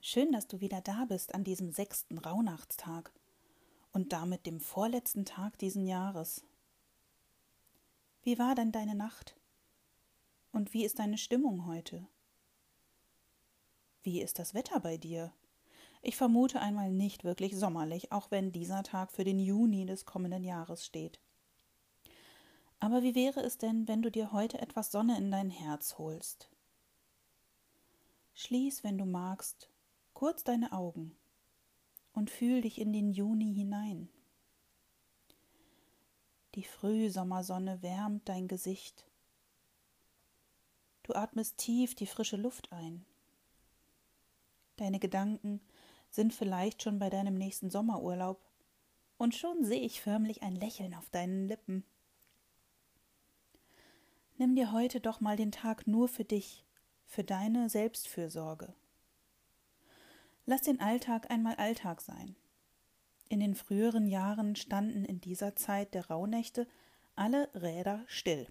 Schön, dass du wieder da bist an diesem sechsten Rauhnachtstag und damit dem vorletzten Tag diesen Jahres. Wie war denn deine Nacht? Und wie ist deine Stimmung heute? Wie ist das Wetter bei dir? Ich vermute einmal nicht wirklich sommerlich, auch wenn dieser Tag für den Juni des kommenden Jahres steht. Aber wie wäre es denn, wenn du dir heute etwas Sonne in dein Herz holst? Schließ, wenn du magst, kurz deine Augen und fühl dich in den Juni hinein. Die Frühsommersonne wärmt dein Gesicht. Du atmest tief die frische Luft ein. Deine Gedanken sind vielleicht schon bei deinem nächsten Sommerurlaub, und schon sehe ich förmlich ein Lächeln auf deinen Lippen. Nimm dir heute doch mal den Tag nur für dich, für deine Selbstfürsorge. Lass den Alltag einmal Alltag sein. In den früheren Jahren standen in dieser Zeit der Rauhnächte alle Räder still.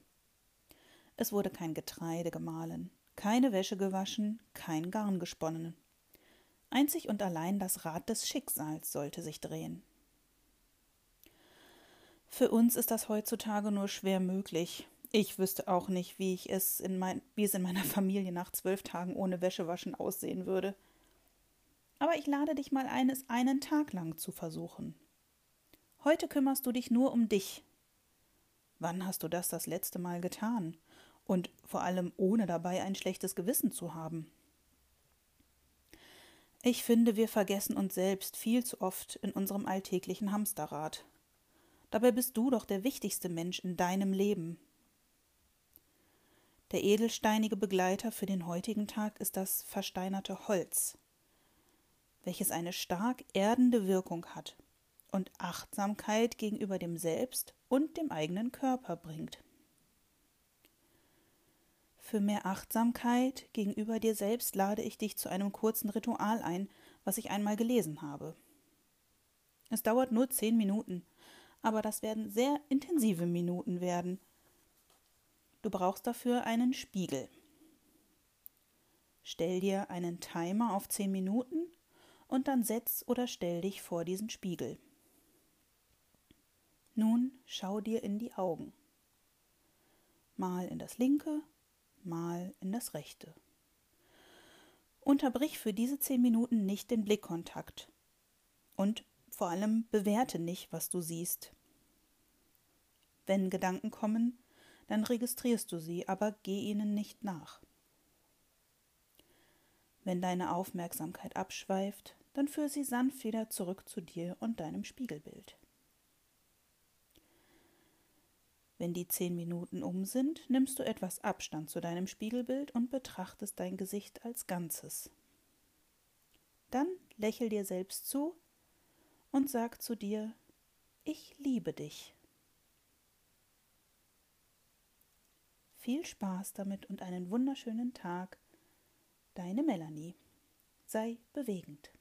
Es wurde kein Getreide gemahlen, keine Wäsche gewaschen, kein Garn gesponnen. Einzig und allein das Rad des Schicksals sollte sich drehen. Für uns ist das heutzutage nur schwer möglich. Ich wüsste auch nicht, wie ich es in mein, wie es in meiner Familie nach zwölf Tagen ohne Wäschewaschen aussehen würde. Aber ich lade dich mal ein, es einen Tag lang zu versuchen. Heute kümmerst du dich nur um dich. Wann hast du das das letzte Mal getan? Und vor allem ohne dabei ein schlechtes Gewissen zu haben. Ich finde, wir vergessen uns selbst viel zu oft in unserem alltäglichen Hamsterrad. Dabei bist du doch der wichtigste Mensch in deinem Leben. Der edelsteinige Begleiter für den heutigen Tag ist das versteinerte Holz, welches eine stark erdende Wirkung hat und Achtsamkeit gegenüber dem Selbst und dem eigenen Körper bringt. Für mehr Achtsamkeit gegenüber dir selbst lade ich dich zu einem kurzen Ritual ein, was ich einmal gelesen habe. Es dauert nur zehn Minuten, aber das werden sehr intensive Minuten werden. Du brauchst dafür einen Spiegel. Stell dir einen Timer auf zehn Minuten und dann setz oder stell dich vor diesen Spiegel. Nun schau dir in die Augen. Mal in das linke, mal in das rechte. Unterbrich für diese zehn Minuten nicht den Blickkontakt und vor allem bewerte nicht, was du siehst. Wenn Gedanken kommen, dann registrierst du sie, aber geh ihnen nicht nach. Wenn deine Aufmerksamkeit abschweift, dann führ sie sanft wieder zurück zu dir und deinem Spiegelbild. Wenn die zehn Minuten um sind, nimmst du etwas Abstand zu deinem Spiegelbild und betrachtest dein Gesicht als Ganzes. Dann lächel dir selbst zu und sag zu dir, ich liebe dich. Viel Spaß damit und einen wunderschönen Tag. Deine Melanie. Sei bewegend.